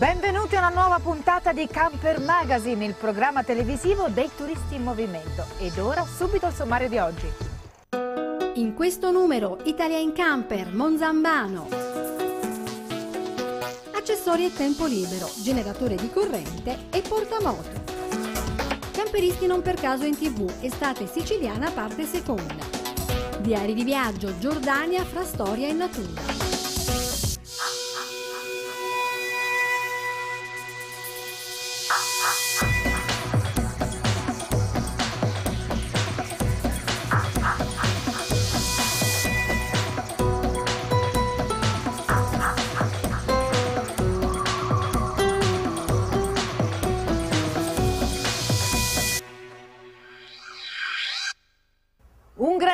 Benvenuti a una nuova puntata di Camper Magazine, il programma televisivo dei turisti in movimento. Ed ora subito il sommario di oggi. In questo numero Italia in Camper, Monzambano. Accessori e tempo libero, generatore di corrente e portamoto. Camperisti non per caso in tv, estate siciliana parte seconda. Diari di viaggio, Giordania fra storia e natura. Un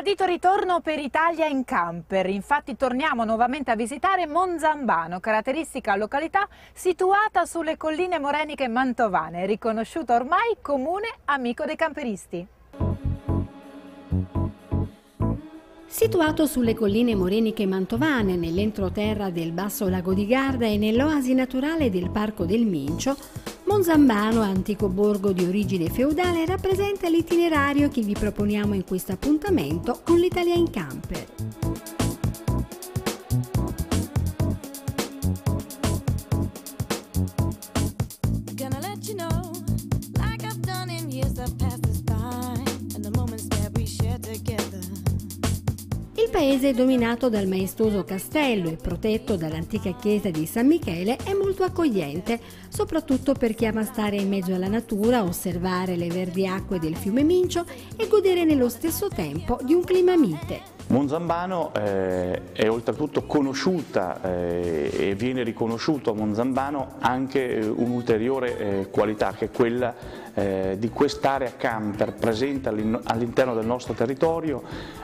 gradito ritorno per Italia in camper, infatti torniamo nuovamente a visitare Monzambano, caratteristica località situata sulle colline moreniche mantovane, riconosciuta ormai comune amico dei camperisti. Situato sulle colline moreniche mantovane, nell'entroterra del basso lago di Garda e nell'oasi naturale del Parco del Mincio, Monzambano, antico borgo di origine feudale, rappresenta l'itinerario che vi proponiamo in questo appuntamento con l'Italia in camper. Paese, dominato dal maestoso castello e protetto dall'antica chiesa di San Michele, è molto accogliente, soprattutto per chi ama stare in mezzo alla natura, osservare le verdi acque del fiume Mincio e godere nello stesso tempo di un clima mite. Monzambano eh, è oltretutto conosciuta eh, e viene riconosciuto a Monzambano anche eh, un'ulteriore eh, qualità che è quella eh, di quest'area camper presente all'in- all'interno del nostro territorio,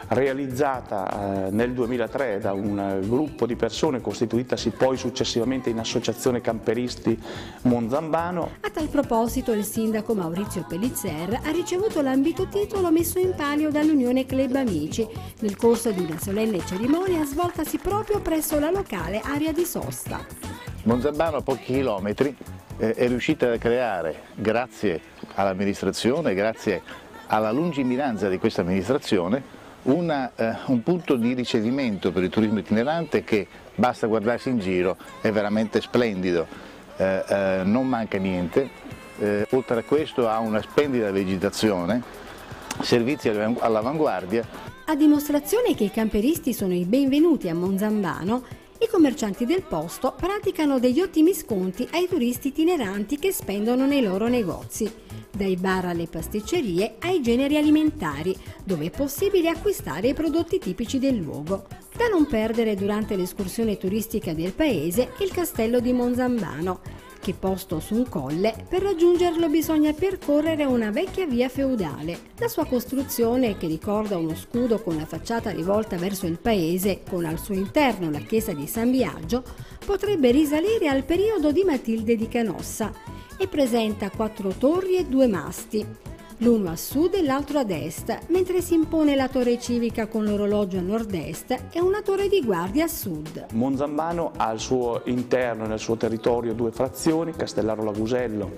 realizzata eh, nel 2003 da un gruppo di persone costituitasi poi successivamente in Associazione Camperisti Monzambano. A tal proposito il sindaco Maurizio Pellizzer ha ricevuto l'ambito titolo messo in palio dall'Unione Club Amici nel corso di una solenne cerimonia svoltasi proprio presso la locale area di sosta. Monzambano a pochi chilometri è riuscita a creare, grazie all'amministrazione, grazie alla lungimiranza di questa amministrazione, una, eh, un punto di ricevimento per il turismo itinerante che basta guardarsi in giro, è veramente splendido, eh, eh, non manca niente, eh, oltre a questo ha una splendida vegetazione, servizi all'avan- all'avanguardia. A dimostrazione che i camperisti sono i benvenuti a Monzambano, i commercianti del posto praticano degli ottimi sconti ai turisti itineranti che spendono nei loro negozi, dai bar alle pasticcerie ai generi alimentari, dove è possibile acquistare i prodotti tipici del luogo. Da non perdere durante l'escursione turistica del paese il castello di Monzambano, che posto su un colle, per raggiungerlo bisogna percorrere una vecchia via feudale. La sua costruzione, che ricorda uno scudo con la facciata rivolta verso il paese, con al suo interno la chiesa di San Biagio, potrebbe risalire al periodo di Matilde di Canossa e presenta quattro torri e due masti, l'uno a sud e l'altro ad est, mentre si impone la torre civica con l'orologio a nord-est e una torre di guardia a sud. Monzambano ha al suo interno e nel suo territorio due frazioni, Castellaro Lagusello,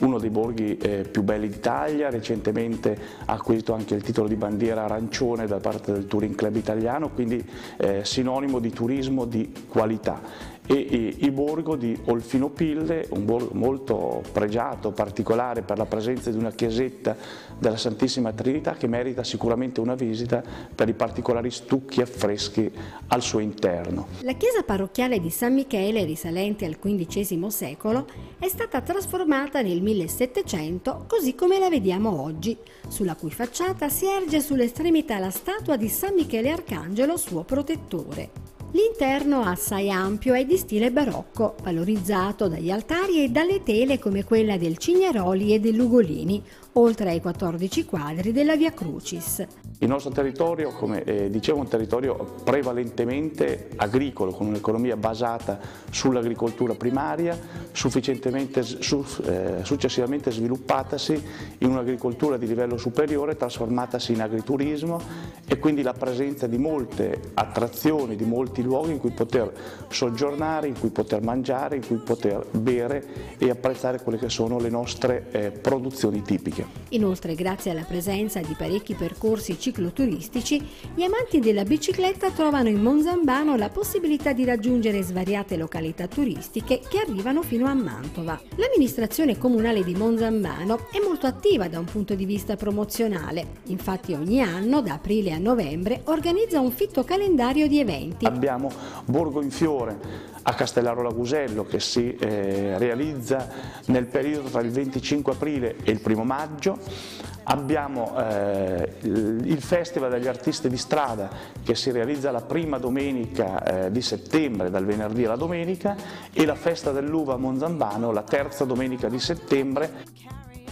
uno dei borghi eh, più belli d'Italia, recentemente ha acquisito anche il titolo di bandiera arancione da parte del Touring Club italiano, quindi eh, sinonimo di turismo di qualità e, il borgo di Olfino Pilde, un borgo molto pregiato, particolare per la presenza di una chiesetta della Santissima Trinità che merita sicuramente una visita per i particolari stucchi affreschi al suo interno. La chiesa parrocchiale di San Michele, risalente al XV secolo, è stata trasformata nel 1700 così come la vediamo oggi, sulla cui facciata si erge sull'estremità la statua di San Michele Arcangelo, suo protettore. L'interno assai ampio è di stile barocco, valorizzato dagli altari e dalle tele come quella del Cigneroli e dell'Ugolini, oltre ai 14 quadri della Via Crucis. Il nostro territorio, come eh, dicevo, è un territorio prevalentemente agricolo, con un'economia basata sull'agricoltura primaria, eh, successivamente sviluppatasi in un'agricoltura di livello superiore, trasformatasi in agriturismo e quindi la presenza di molte attrazioni, di molti luoghi in cui poter soggiornare, in cui poter mangiare, in cui poter bere e apprezzare quelle che sono le nostre eh, produzioni tipiche. Inoltre, grazie alla presenza di parecchi percorsi cicloturistici, gli amanti della bicicletta trovano in Monzambano la possibilità di raggiungere svariate località turistiche che arrivano fino a Mantova. L'amministrazione comunale di Monzambano è molto attiva da un punto di vista promozionale, infatti ogni anno, da aprile a novembre, organizza un fitto calendario di eventi. Abbiamo Borgo in Fiore, a Castellaro Lagusello che si eh, realizza nel periodo tra il 25 aprile e il 1 maggio, Abbiamo eh, il Festival degli Artisti di Strada che si realizza la prima domenica eh, di settembre, dal venerdì alla domenica, e la Festa dell'Uva a Monzambano la terza domenica di settembre.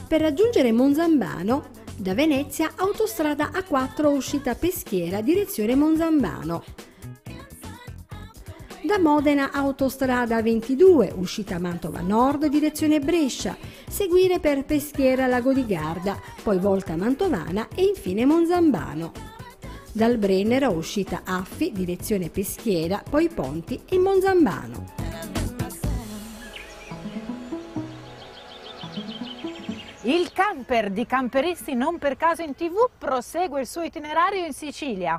Per raggiungere Monzambano, da Venezia, autostrada A4 uscita Peschiera, direzione Monzambano. Da Modena autostrada 22, uscita Mantova Nord, direzione Brescia, seguire per Peschiera Lago di Garda, poi volta Mantovana e infine Monzambano. Dal Brennero uscita Affi, direzione Peschiera, poi Ponti e Monzambano. Il camper di Camperisti non per caso in tv prosegue il suo itinerario in Sicilia.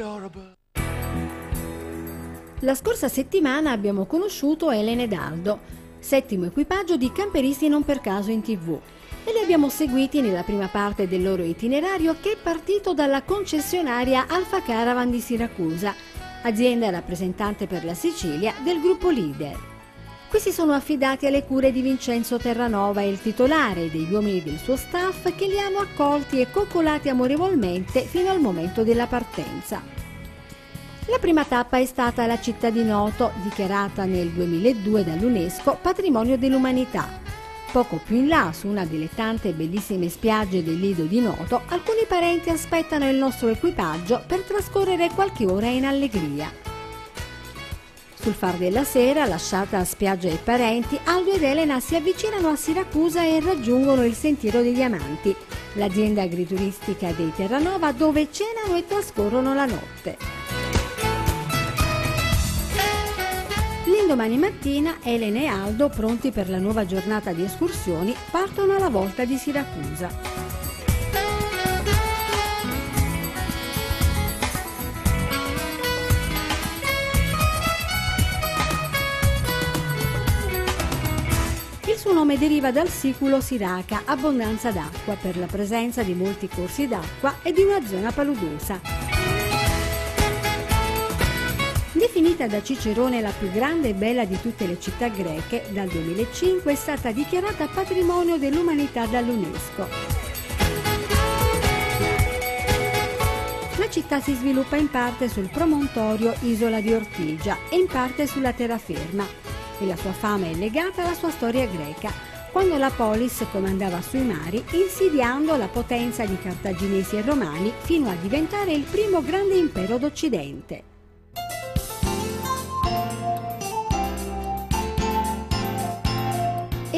Adorable. La scorsa settimana abbiamo conosciuto Elene Daldo, settimo equipaggio di Camperisti non per caso in tv, e li abbiamo seguiti nella prima parte del loro itinerario che è partito dalla concessionaria Alfa Caravan di Siracusa, azienda rappresentante per la Sicilia del gruppo Leader. Qui si sono affidati alle cure di Vincenzo Terranova, il titolare e degli uomini del suo staff che li hanno accolti e coccolati amorevolmente fino al momento della partenza. La prima tappa è stata la città di Noto, dichiarata nel 2002 dall'UNESCO Patrimonio dell'Umanità. Poco più in là, su una delle tante bellissime spiagge del Lido di Noto, alcuni parenti aspettano il nostro equipaggio per trascorrere qualche ora in allegria. Sul far della sera, lasciata a spiaggia e parenti, Aldo ed Elena si avvicinano a Siracusa e raggiungono il Sentiero dei Diamanti, l'azienda agrituristica dei Terranova dove cenano e trascorrono la notte. L'indomani mattina Elena e Aldo, pronti per la nuova giornata di escursioni, partono alla volta di Siracusa. Nome deriva dal siculo Siraca, abbondanza d'acqua, per la presenza di molti corsi d'acqua e di una zona paludosa. Definita da Cicerone la più grande e bella di tutte le città greche, dal 2005 è stata dichiarata patrimonio dell'umanità dall'UNESCO. La città si sviluppa in parte sul promontorio Isola di Ortigia e in parte sulla terraferma e la sua fama è legata alla sua storia greca, quando la polis comandava sui mari insidiando la potenza di cartaginesi e romani fino a diventare il primo grande impero d'Occidente.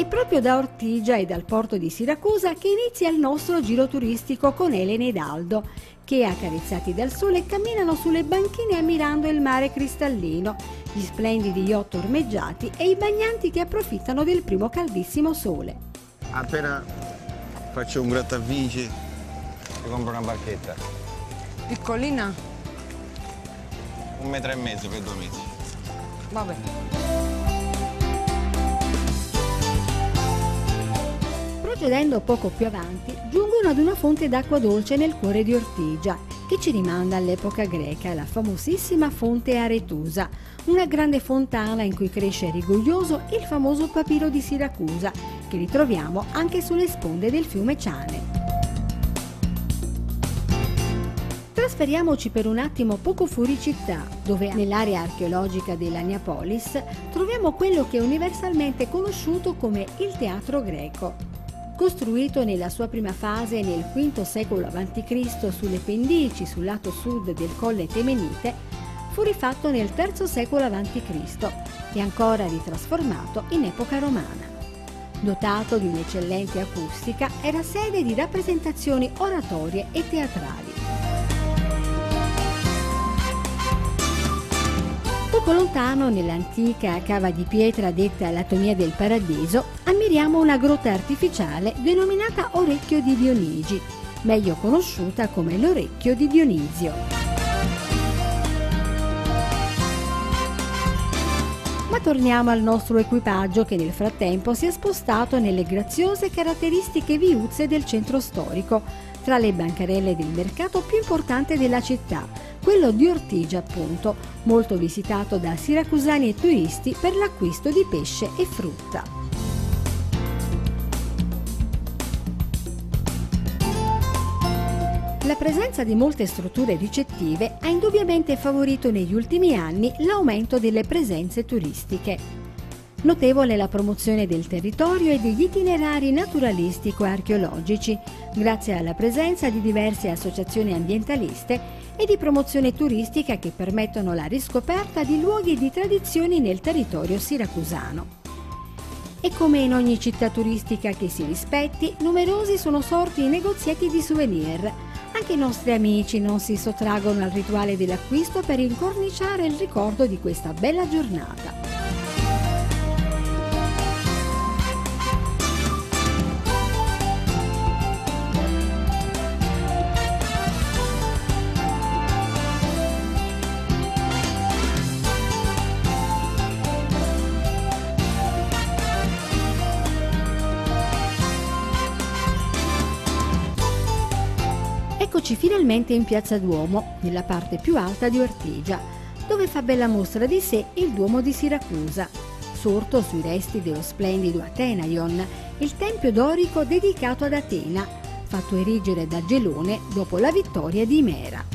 È proprio da Ortigia e dal porto di Siracusa che inizia il nostro giro turistico con Elena ed Aldo, che accarezzati dal sole camminano sulle banchine ammirando il mare cristallino, gli splendidi yacht ormeggiati e i bagnanti che approfittano del primo caldissimo sole. Appena faccio un grattavinci ti compro una barchetta. Piccolina? Un metro e mezzo per due mesi. Vabbè. Procedendo poco più avanti, giungono ad una fonte d'acqua dolce nel cuore di Ortigia, che ci rimanda all'epoca greca, la famosissima fonte Aretusa, una grande fontana in cui cresce rigoglioso il famoso papiro di Siracusa, che ritroviamo anche sulle sponde del fiume Ciane. Trasferiamoci per un attimo poco fuori città, dove nell'area archeologica della Neapolis troviamo quello che è universalmente conosciuto come il teatro greco. Costruito nella sua prima fase nel V secolo a.C. sulle pendici sul lato sud del colle Temenite, fu rifatto nel III secolo a.C. e ancora ritrasformato in epoca romana. Dotato di un'eccellente acustica, era sede di rappresentazioni oratorie e teatrali. Poco lontano, nell'antica cava di pietra detta Latomia del Paradiso, ammiriamo una grotta artificiale denominata Orecchio di Dionigi, meglio conosciuta come l'Orecchio di Dionisio. Ma torniamo al nostro equipaggio che nel frattempo si è spostato nelle graziose caratteristiche viuzze del centro storico, tra le bancarelle del mercato più importante della città, quello di Ortigia appunto, molto visitato da siracusani e turisti per l'acquisto di pesce e frutta. La presenza di molte strutture ricettive ha indubbiamente favorito negli ultimi anni l'aumento delle presenze turistiche. Notevole la promozione del territorio e degli itinerari naturalistico-archeologici, grazie alla presenza di diverse associazioni ambientaliste e di promozione turistica che permettono la riscoperta di luoghi e di tradizioni nel territorio siracusano. E come in ogni città turistica che si rispetti, numerosi sono sorti i negozietti di souvenir. Anche i nostri amici non si sottraggono al rituale dell'acquisto per incorniciare il ricordo di questa bella giornata. Eccoci finalmente in Piazza Duomo, nella parte più alta di Ortigia, dove fa bella mostra di sé il Duomo di Siracusa, sorto sui resti dello splendido Atenaion, il tempio dorico dedicato ad Atena, fatto erigere da Gelone dopo la vittoria di Imera.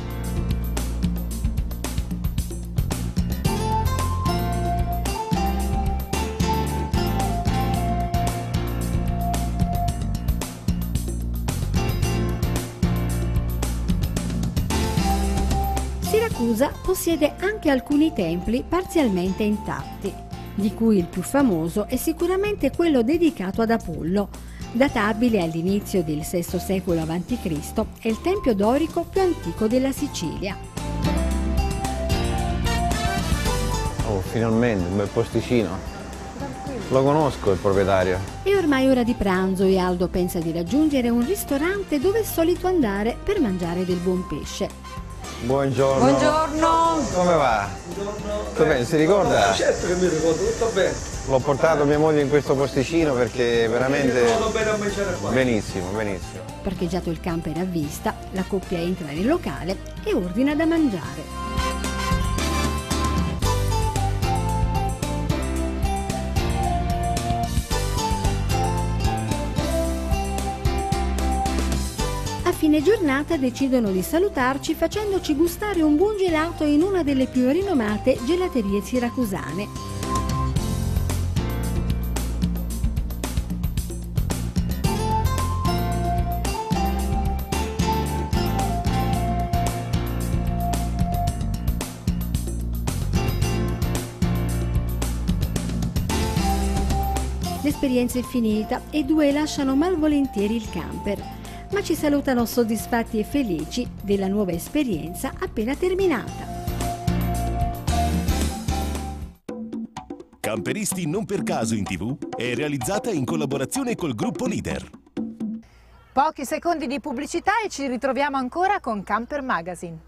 Siracusa possiede anche alcuni templi parzialmente intatti, di cui il più famoso è sicuramente quello dedicato ad Apollo, databile all'inizio del VI secolo a.C. è il tempio dorico più antico della Sicilia. Oh, finalmente, un bel posticino. Lo conosco il proprietario. È ormai ora di pranzo e Aldo pensa di raggiungere un ristorante dove è solito andare per mangiare del buon pesce. Buongiorno. Buongiorno. Come va? Tutto bene, si ricorda? Certo che mi ricordo, tutto bene. L'ho portato mia moglie in questo posticino perché veramente... Vado bene a mangiare qua. Benissimo, benissimo. Parcheggiato il camper a vista, la coppia entra nel locale e ordina da mangiare. Fine giornata decidono di salutarci facendoci gustare un buon gelato in una delle più rinomate gelaterie siracusane. L'esperienza è finita e due lasciano malvolentieri il camper, ma ci salutano soddisfatti e felici della nuova esperienza appena terminata. Camperisti non per caso in tv è realizzata in collaborazione col gruppo Leader. Pochi secondi di pubblicità e ci ritroviamo ancora con Camper Magazine.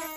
Yeah.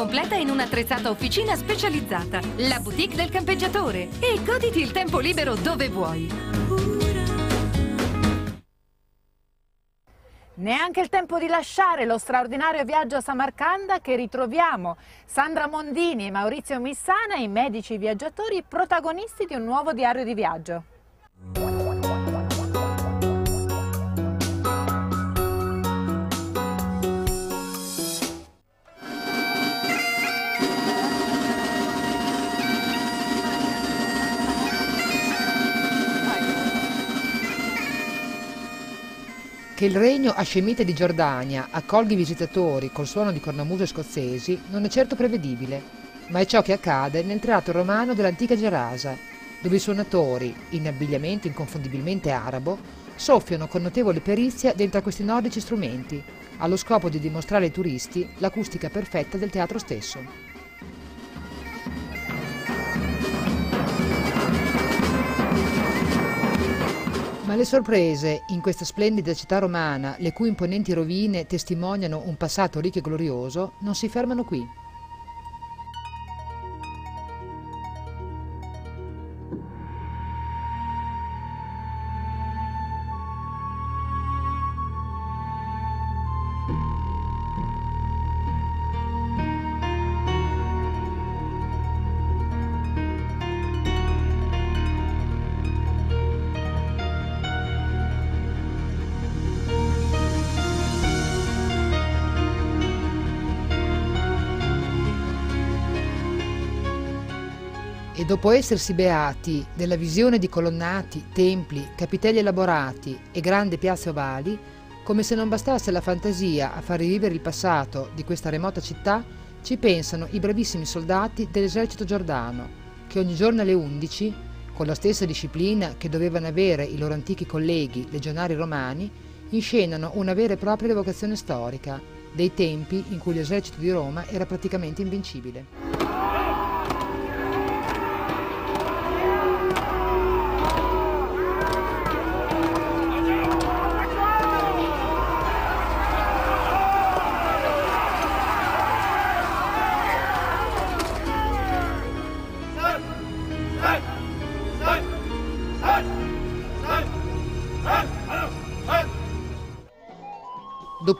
completa in un'attrezzata officina specializzata. La boutique del campeggiatore. E goditi il tempo libero dove vuoi. Neanche il tempo di lasciare lo straordinario viaggio a Samarcanda che ritroviamo Sandra Mondini e Maurizio Missana, i medici viaggiatori protagonisti di un nuovo diario di viaggio. Che il regno ascemite di Giordania accolga i visitatori col suono di cornamuse scozzesi non è certo prevedibile, ma è ciò che accade nel teatro romano dell'antica Gerasa, dove i suonatori, in abbigliamento inconfondibilmente arabo, soffiano con notevole perizia dentro a questi nordici strumenti, allo scopo di dimostrare ai turisti l'acustica perfetta del teatro stesso. Ma le sorprese in questa splendida città romana, le cui imponenti rovine testimoniano un passato ricco e glorioso, non si fermano qui. Dopo essersi beati della visione di colonnati, templi, capitelli elaborati e grandi piazze ovali, come se non bastasse la fantasia a far rivivere il passato di questa remota città, ci pensano i bravissimi soldati dell'esercito giordano, che ogni giorno alle 11, con la stessa disciplina che dovevano avere i loro antichi colleghi legionari romani, inscenano una vera e propria evocazione storica dei tempi in cui l'esercito di Roma era praticamente invincibile.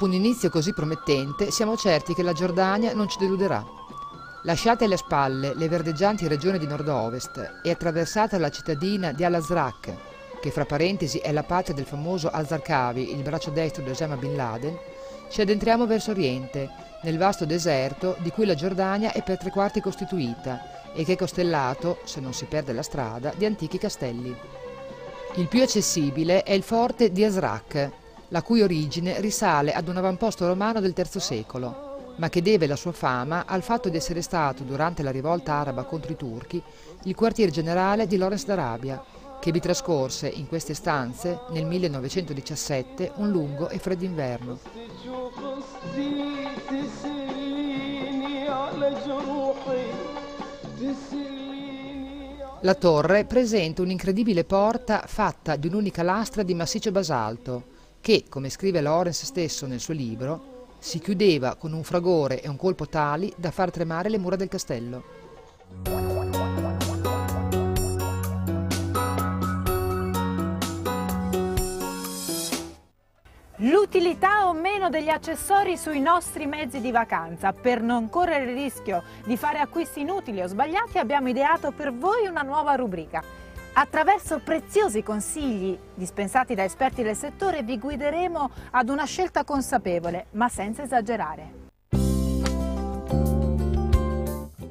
Dopo un inizio così promettente, siamo certi che la Giordania non ci deluderà. Lasciate alle spalle le verdeggianti regioni di nord-ovest e attraversata la cittadina di Al-Azraq, che fra parentesi è la patria del famoso al-Zarqawi, il braccio destro di Osama Bin Laden, ci addentriamo verso oriente, nel vasto deserto di cui la Giordania è per tre quarti costituita e che è costellato, se non si perde la strada, di antichi castelli. Il più accessibile è il forte di Azraq, la cui origine risale ad un avamposto romano del III secolo, ma che deve la sua fama al fatto di essere stato, durante la rivolta araba contro i turchi, il quartier generale di Lawrence d'Arabia, che vi trascorse in queste stanze nel 1917 un lungo e freddo inverno. La torre presenta un'incredibile porta fatta di un'unica lastra di massiccio basalto che, come scrive Lawrence stesso nel suo libro, si chiudeva con un fragore e un colpo tali da far tremare le mura del castello. L'utilità o meno degli accessori sui nostri mezzi di vacanza. Per non correre il rischio di fare acquisti inutili o sbagliati abbiamo ideato per voi una nuova rubrica. Attraverso preziosi consigli dispensati da esperti del settore vi guideremo ad una scelta consapevole, ma senza esagerare.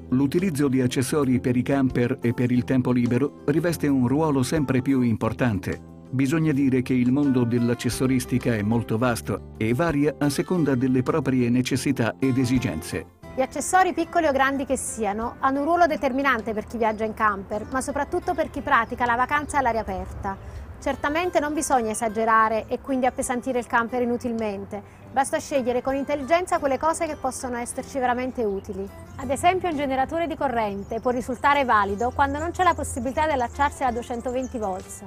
L'utilizzo di accessori per i camper e per il tempo libero riveste un ruolo sempre più importante. Bisogna dire che il mondo dell'accessoristica è molto vasto e varia a seconda delle proprie necessità ed esigenze. Gli accessori piccoli o grandi che siano hanno un ruolo determinante per chi viaggia in camper, ma soprattutto per chi pratica la vacanza all'aria aperta. Certamente non bisogna esagerare e quindi appesantire il camper inutilmente, basta scegliere con intelligenza quelle cose che possono esserci veramente utili. Ad esempio un generatore di corrente può risultare valido quando non c'è la possibilità di allacciarsi a 220 volts.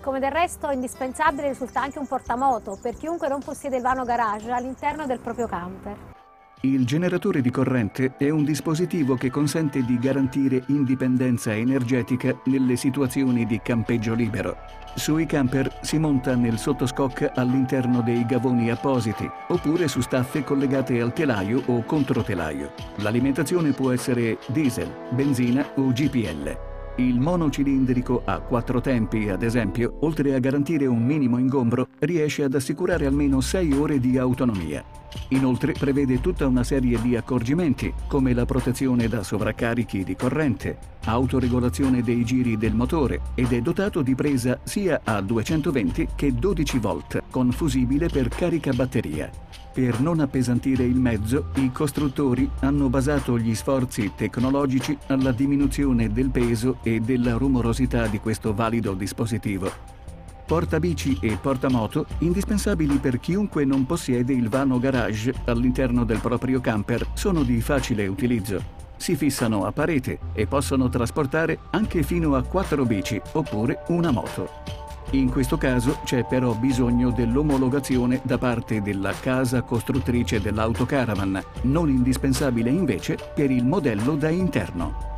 Come del resto indispensabile risulta anche un portamoto per chiunque non possiede il vano garage all'interno del proprio camper. Il generatore di corrente è un dispositivo che consente di garantire indipendenza energetica nelle situazioni di campeggio libero. Sui camper si monta nel sottoscocca all'interno dei gavoni appositi oppure su staffe collegate al telaio o controtelaio. L'alimentazione può essere diesel, benzina o GPL. Il monocilindrico a quattro tempi, ad esempio, oltre a garantire un minimo ingombro, riesce ad assicurare almeno 6 ore di autonomia. Inoltre prevede tutta una serie di accorgimenti, come la protezione da sovraccarichi di corrente, autoregolazione dei giri del motore ed è dotato di presa sia a 220 che 12 volt, con fusibile per carica batteria. Per non appesantire il mezzo, i costruttori hanno basato gli sforzi tecnologici alla diminuzione del peso e della rumorosità di questo valido dispositivo. Portabici e portamoto indispensabili per chiunque non possiede il vano garage all'interno del proprio camper sono di facile utilizzo. Si fissano a parete e possono trasportare anche fino a quattro bici oppure una moto. In questo caso c'è però bisogno dell'omologazione da parte della casa costruttrice dell'autocaravan, non indispensabile invece per il modello da interno.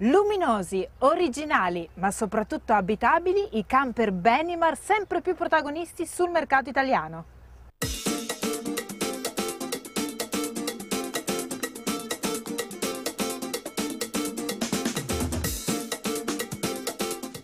Luminosi, originali, ma soprattutto abitabili, i camper Benimar sempre più protagonisti sul mercato italiano.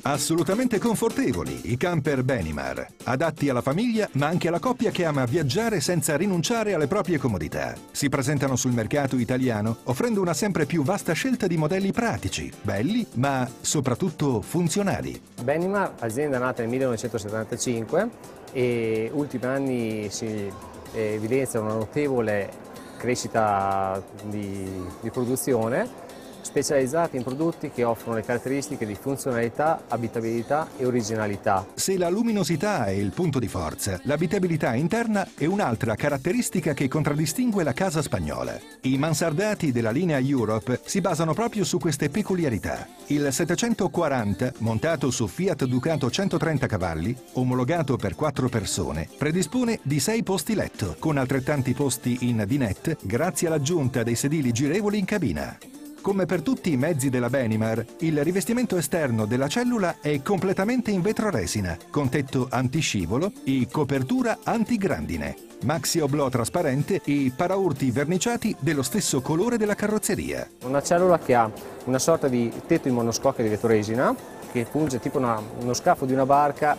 Assolutamente confortevoli, i camper Benimar, adatti alla famiglia ma anche alla coppia che ama viaggiare senza rinunciare alle proprie comodità. Si presentano sul mercato italiano offrendo una sempre più vasta scelta di modelli pratici, belli ma soprattutto funzionali. Benimar, azienda nata nel 1975 e ultimi anni si evidenzia una notevole crescita di, di produzione specializzati in prodotti che offrono le caratteristiche di funzionalità, abitabilità e originalità. Se la luminosità è il punto di forza, l'abitabilità interna è un'altra caratteristica che contraddistingue la casa spagnola. I mansardati della linea Europe si basano proprio su queste peculiarità. Il 740, montato su Fiat Ducato 130 cavalli, omologato per 4 persone, predispone di 6 posti letto, con altrettanti posti in dinette grazie all'aggiunta dei sedili girevoli in cabina. Come per tutti i mezzi della Benimar, il rivestimento esterno della cellula è completamente in vetro resina, con tetto antiscivolo e copertura antigrandine, maxi oblò trasparente e paraurti verniciati dello stesso colore della carrozzeria. Una cellula che ha una sorta di tetto in monoscocca di vetro resina, che funge tipo una- uno scafo di una barca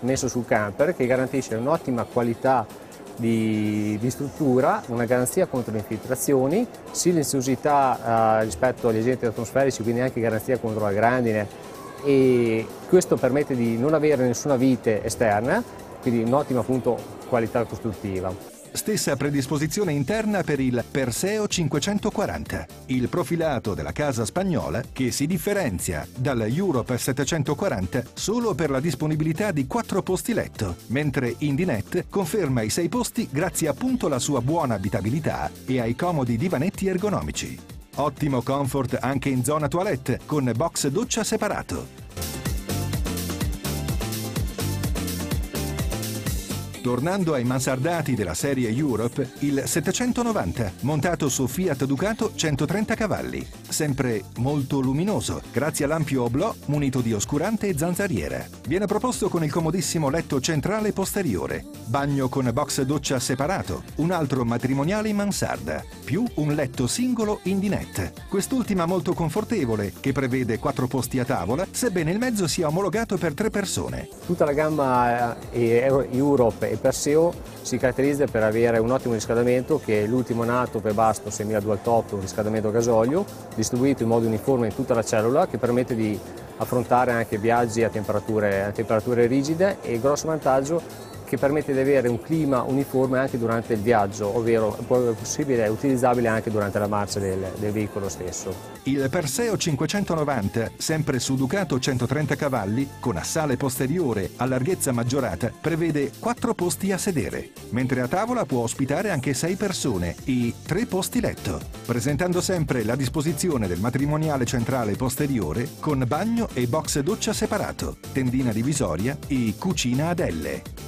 messo sul camper, che garantisce un'ottima qualità di, di struttura, una garanzia contro le infiltrazioni, silenziosità eh, rispetto agli agenti atmosferici, quindi anche garanzia contro la grandine e questo permette di non avere nessuna vite esterna, quindi un'ottima appunto qualità costruttiva. Stessa predisposizione interna per il Perseo 540, il profilato della casa spagnola che si differenzia dal Europe 740 solo per la disponibilità di 4 posti letto, mentre Indinet conferma i 6 posti grazie appunto alla sua buona abitabilità e ai comodi divanetti ergonomici. Ottimo comfort anche in zona toilette con box doccia separato. Tornando ai mansardati della serie Europe, il 790, montato su Fiat Ducato 130 cavalli, sempre molto luminoso, grazie all'ampio oblò munito di oscurante e zanzariera. Viene proposto con il comodissimo letto centrale posteriore, bagno con box doccia separato, un altro matrimoniale in mansarda, più un letto singolo in dinette. Quest'ultima molto confortevole, che prevede quattro posti a tavola, sebbene il mezzo sia omologato per tre persone. Tutta la gamma eh, Euro- Europe e Perseo si caratterizza per avere un ottimo riscaldamento che è l'ultimo nato per Basto 6000 Dual Top, un riscaldamento a gasolio, distribuito in modo uniforme in tutta la cellula che permette di affrontare anche viaggi a temperature, a temperature rigide e il grosso vantaggio che permette di avere un clima uniforme anche durante il viaggio, ovvero è possibile è utilizzabile anche durante la marcia del, del veicolo stesso. Il Perseo 590, sempre su Ducato 130 cavalli, con assale posteriore a larghezza maggiorata, prevede 4 posti a sedere, mentre a tavola può ospitare anche 6 persone e 3 posti letto, presentando sempre la disposizione del matrimoniale centrale posteriore con bagno e box doccia separato, tendina divisoria e cucina ad L.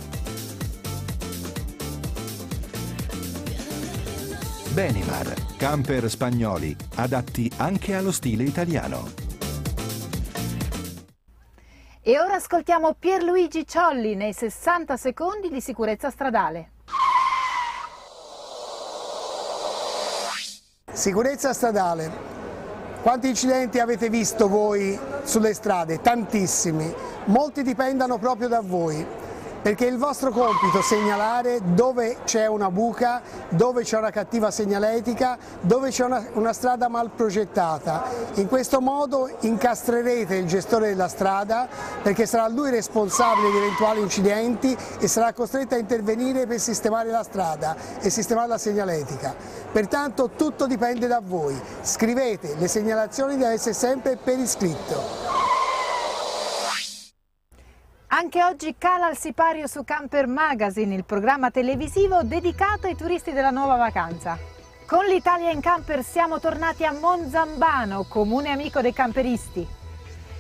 Benimar, camper spagnoli, adatti anche allo stile italiano. E ora ascoltiamo Pierluigi Ciolli nei 60 secondi di sicurezza stradale. Sicurezza stradale. Quanti incidenti avete visto voi sulle strade? Tantissimi. Molti dipendono proprio da voi. Perché è il vostro compito segnalare dove c'è una buca, dove c'è una cattiva segnaletica, dove c'è una, una strada mal progettata. In questo modo incastrerete il gestore della strada perché sarà lui responsabile di eventuali incidenti e sarà costretto a intervenire per sistemare la strada e sistemare la segnaletica. Pertanto tutto dipende da voi. Scrivete, le segnalazioni devono essere sempre per iscritto. Anche oggi cala il sipario su Camper Magazine, il programma televisivo dedicato ai turisti della nuova vacanza. Con l'Italia in Camper siamo tornati a Monzambano, comune amico dei camperisti.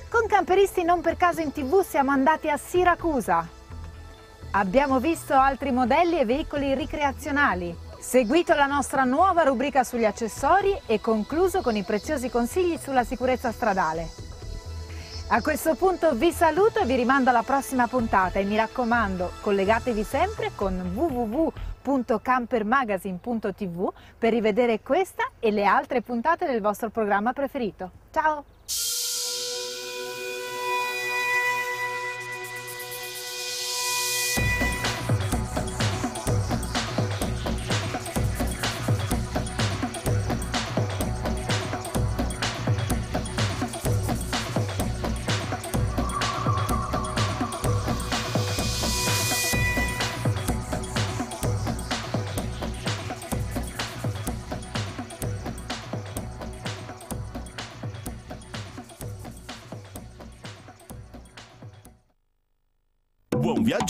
Con Camperisti non per caso in tv siamo andati a Siracusa. Abbiamo visto altri modelli e veicoli ricreazionali, seguito la nostra nuova rubrica sugli accessori e concluso con i preziosi consigli sulla sicurezza stradale. A questo punto vi saluto e vi rimando alla prossima puntata e mi raccomando collegatevi sempre con www.campermagazine.tv per rivedere questa e le altre puntate del vostro programma preferito. Ciao!